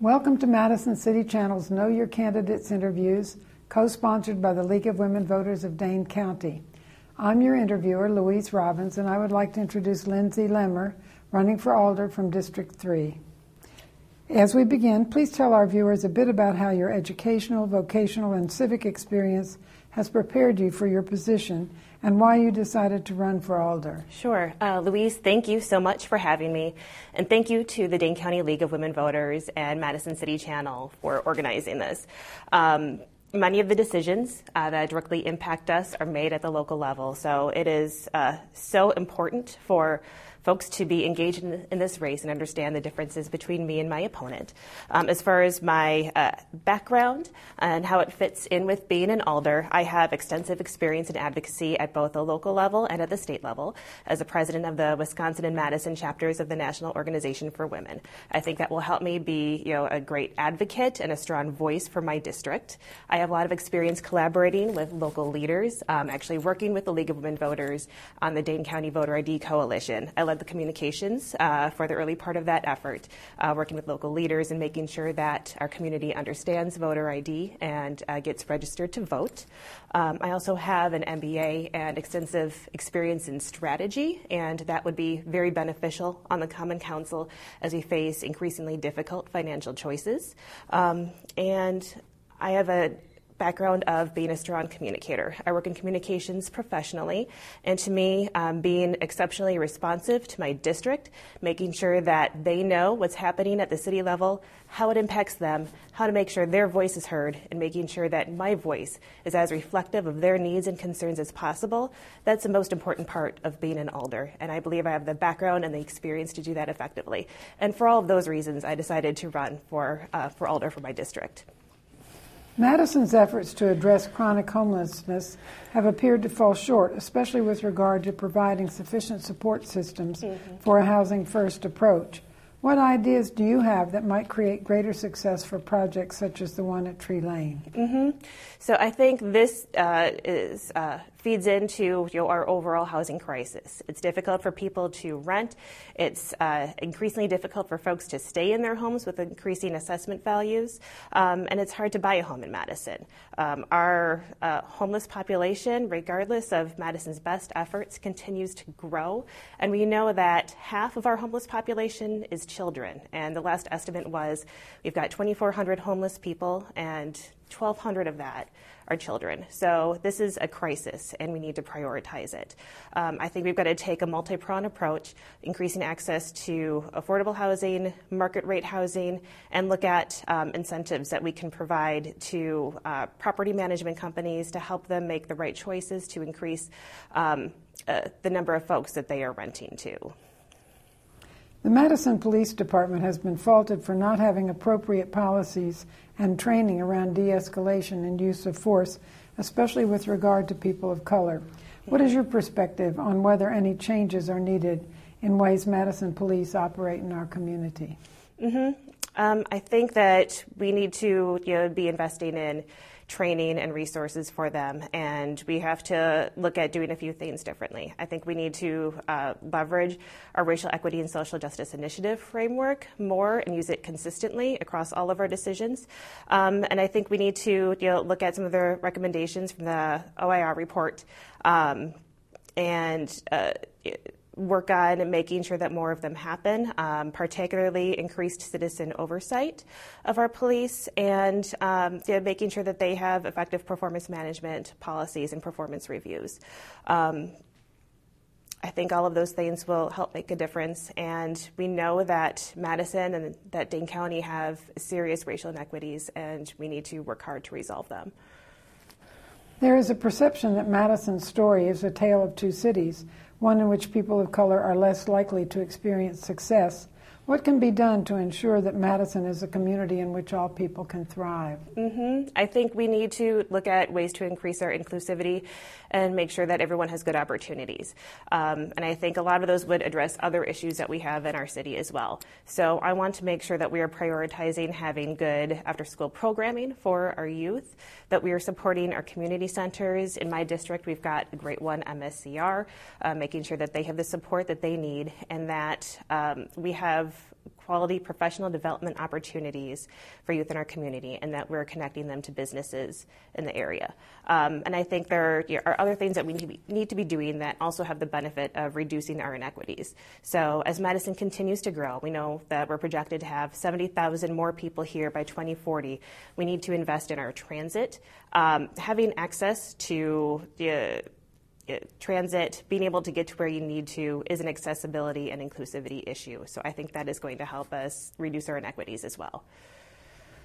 Welcome to Madison City Channel's Know Your Candidates interviews, co sponsored by the League of Women Voters of Dane County. I'm your interviewer, Louise Robbins, and I would like to introduce Lindsay Lemmer, running for Alder from District 3. As we begin, please tell our viewers a bit about how your educational, vocational, and civic experience has prepared you for your position and why you decided to run for Alder. Sure. Uh, Louise, thank you so much for having me. And thank you to the Dane County League of Women Voters and Madison City Channel for organizing this. Um, many of the decisions uh, that directly impact us are made at the local level. So it is uh, so important for folks to be engaged in, in, this race and understand the differences between me and my opponent. Um, as far as my uh, background and how it fits in with being an alder, I have extensive experience in advocacy at both the local level and at the state level as a president of the Wisconsin and Madison chapters of the National Organization for Women. I think that will help me be you know, a great advocate and a strong voice for my district. I have a lot of experience collaborating with local leaders, um, actually working with the League of Women Voters on the Dane County Voter ID Coalition. I led the communications uh, for the early part of that effort, uh, working with local leaders and making sure that our community understands voter ID and uh, gets registered to vote. Um, I also have an MBA and extensive experience in strategy, and that would be very beneficial on the Common Council as we face increasingly difficult financial choices. Um, and I have a background of being a strong communicator. I work in communications professionally, and to me, um, being exceptionally responsive to my district, making sure that they know what's happening at the city level, how it impacts them, how to make sure their voice is heard, and making sure that my voice is as reflective of their needs and concerns as possible. That's the most important part of being an alder, and I believe I have the background and the experience to do that effectively. And for all of those reasons, I decided to run for, uh, for alder for my district. Madison's efforts to address chronic homelessness have appeared to fall short, especially with regard to providing sufficient support systems mm-hmm. for a housing first approach. What ideas do you have that might create greater success for projects such as the one at Tree Lane? Mm-hmm. So I think this uh, is uh, feeds into you know, our overall housing crisis. It's difficult for people to rent. It's uh, increasingly difficult for folks to stay in their homes with increasing assessment values, um, and it's hard to buy a home in Madison. Um, our uh, homeless population, regardless of Madison's best efforts, continues to grow, and we know that half of our homeless population is children. And the last estimate was we've got 2,400 homeless people, and 1,200 of that are children. So this is a crisis, and we need to prioritize it. Um, I think we've got to take a multi-pronged approach, increasing access to affordable housing, market rate housing, and look at um, incentives that we can provide to uh, property management companies to help them make the right choices to increase um, uh, the number of folks that they are renting to. The Madison Police Department has been faulted for not having appropriate policies and training around de escalation and use of force, especially with regard to people of color. What is your perspective on whether any changes are needed in ways Madison police operate in our community? Mm-hmm. Um, I think that we need to you know, be investing in training and resources for them. And we have to look at doing a few things differently. I think we need to uh, leverage our racial equity and social justice initiative framework more and use it consistently across all of our decisions. Um, and I think we need to you know, look at some of the recommendations from the OIR report. Um, and uh, work on making sure that more of them happen, um, particularly increased citizen oversight of our police and um, yeah, making sure that they have effective performance management policies and performance reviews. Um, I think all of those things will help make a difference. And we know that Madison and that Dane County have serious racial inequities, and we need to work hard to resolve them. There is a perception that Madison's story is a tale of two cities one in which people of color are less likely to experience success. What can be done to ensure that Madison is a community in which all people can thrive? Mm-hmm. I think we need to look at ways to increase our inclusivity and make sure that everyone has good opportunities. Um, and I think a lot of those would address other issues that we have in our city as well. So I want to make sure that we are prioritizing having good after school programming for our youth, that we are supporting our community centers. In my district, we've got a great one, MSCR, uh, making sure that they have the support that they need and that um, we have quality professional development opportunities for youth in our community and that we're connecting them to businesses in the area. Um, and I think there are other things that we need to, be, doing that also have the benefit of reducing our inequities. So as Madison continues to grow, we know that we're projected to have 70,000 more people here by 2040. We need to invest in our transit. Um, having access to the transit, being able to get to where you need to is an accessibility and inclusivity issue. So I think that is going to help us reduce our inequities as well.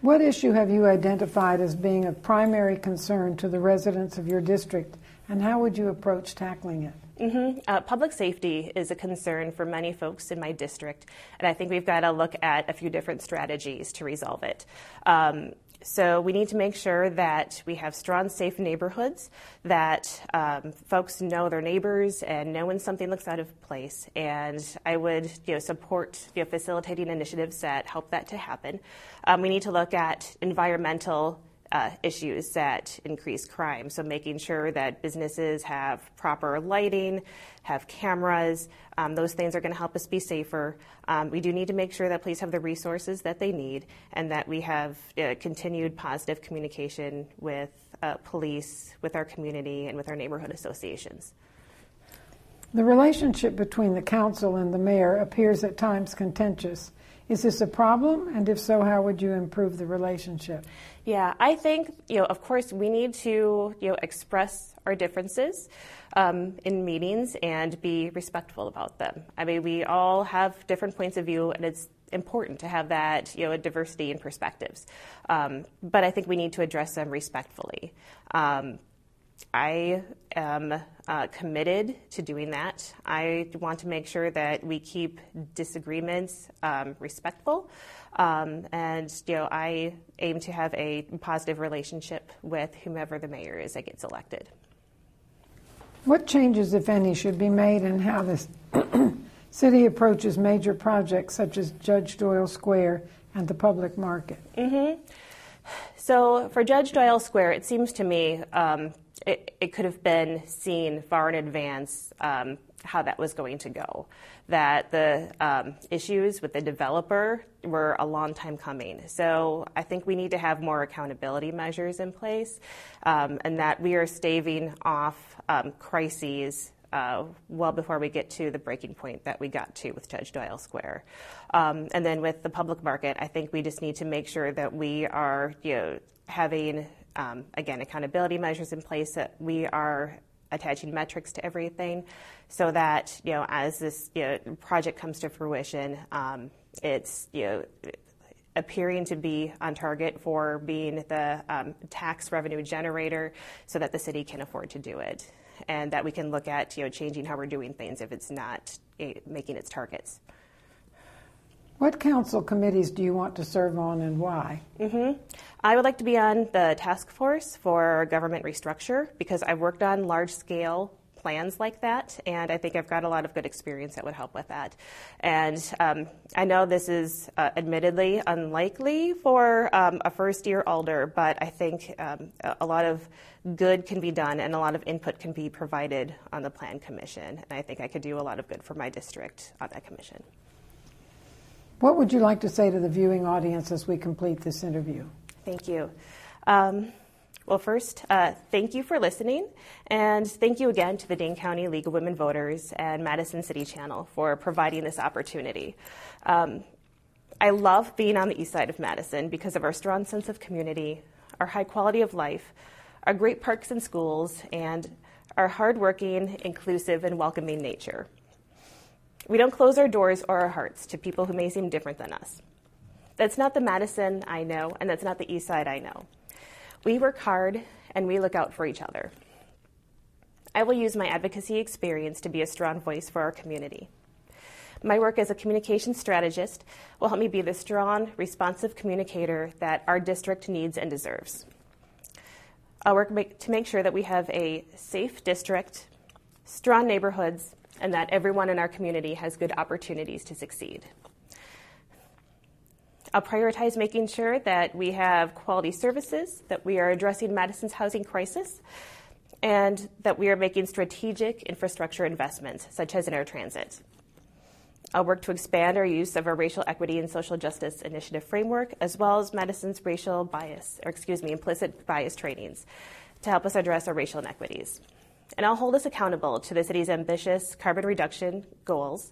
What issue have you identified as being of primary concern to the residents of your district, and how would you approach tackling it? Mm-hmm. Uh, public safety is a concern for many folks in my district, and I think we've got to look at a few different strategies to resolve it. Um, so we need to make sure that we have strong, safe neighborhoods, that um, folks know their neighbors and know when something looks out of place. And I would you know, support you know, facilitating initiatives that help that to happen. Um, we need to look at environmental uh, issues that increase crime. So, making sure that businesses have proper lighting, have cameras, um, those things are going to help us be safer. Um, we do need to make sure that police have the resources that they need and that we have uh, continued positive communication with uh, police, with our community, and with our neighborhood associations. The relationship between the council and the mayor appears at times contentious. Is this a problem? And if so, how would you improve the relationship? Yeah, I think, you know, of course, we need to, you know, express our differences um, in meetings and be respectful about them. I mean, we all have different points of view, and it's important to have that, you know, diversity in perspectives. Um, but I think we need to address them respectfully. Um, I am uh, committed to doing that. I want to make sure that we keep disagreements um, respectful, um, and you know, I aim to have a positive relationship with whomever the mayor is that gets elected. What changes, if any, should be made in how the city approaches major projects such as Judge Doyle Square and the public market? Mm-hmm. So, for Judge Doyle Square, it seems to me um, it, it could have been seen far in advance um, how that was going to go. That the um, issues with the developer were a long time coming. So I think we need to have more accountability measures in place, um, and that we are staving off um, crises. Uh, well before we get to the breaking point that we got to with Judge Doyle Square. Um, and then with the public market, I think we just need to make sure that we are you know, having um, again, accountability measures in place that we are attaching metrics to everything so that, you know, as this you know, project comes to fruition, um, it's, you know, appearing to be on target for being the um, tax revenue generator so that the city can afford to do it and that we can look at, you know, changing how we're doing things if it's not uh, making its targets. What council committees do you want to serve on and why? Mm-hmm. I would like to be on the task force for government restructure because I've worked on large scale plans like that, and I think I've got a lot of good experience that would help with that. And um, I know this is uh, admittedly unlikely for um, a first year alder, but I think um, a lot of good can be done and a lot of input can be provided on the Plan Commission. And I think I could do a lot of good for my district on that commission. What would you like to say to the viewing audience as we complete this interview? Thank you. Um, well, first, uh, thank you for listening, and thank you again to the Dane County League of Women Voters and Madison City Channel for providing this opportunity. Um, I love being on the east side of Madison because of our strong sense of community, our high quality of life, our great parks and schools, and our hardworking, inclusive, and welcoming nature. We don't close our doors or our hearts to people who may seem different than us. That's not the Madison I know, and that's not the East Side I know. We work hard and we look out for each other. I will use my advocacy experience to be a strong voice for our community. My work as a communication strategist will help me be the strong, responsive communicator that our district needs and deserves. I'll work to make sure that we have a safe district, strong neighborhoods, and that everyone in our community has good opportunities to succeed. I'll prioritize making sure that we have quality services, that we are addressing Madison's housing crisis, and that we are making strategic infrastructure investments, such as in air transit. I'll work to expand our use of our racial equity and social justice initiative framework, as well as Madison's racial bias, or excuse me, implicit bias trainings to help us address our racial inequities. And I'll hold us accountable to the city's ambitious carbon reduction goals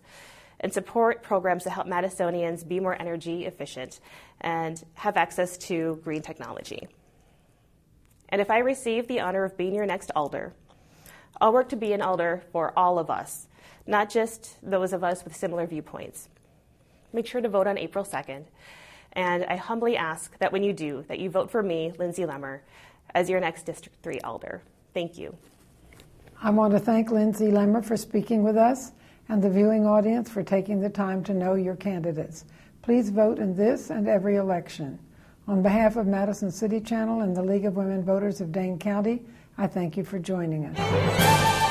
and support programs to help Madisonians be more energy efficient and have access to green technology. And if I receive the honor of being your next alder, I'll work to be an alder for all of us not just those of us with similar viewpoints. Make sure to vote on April 2nd. And I humbly ask that when you do, that you vote for me, Lindsay Lemmer, as your next District 3 Alder. Thank you. I want to thank Lindsay Lemmer for speaking with us and the viewing audience for taking the time to know your candidates. Please vote in this and every election. On behalf of Madison City Channel and the League of Women Voters of Dane County, I thank you for joining us.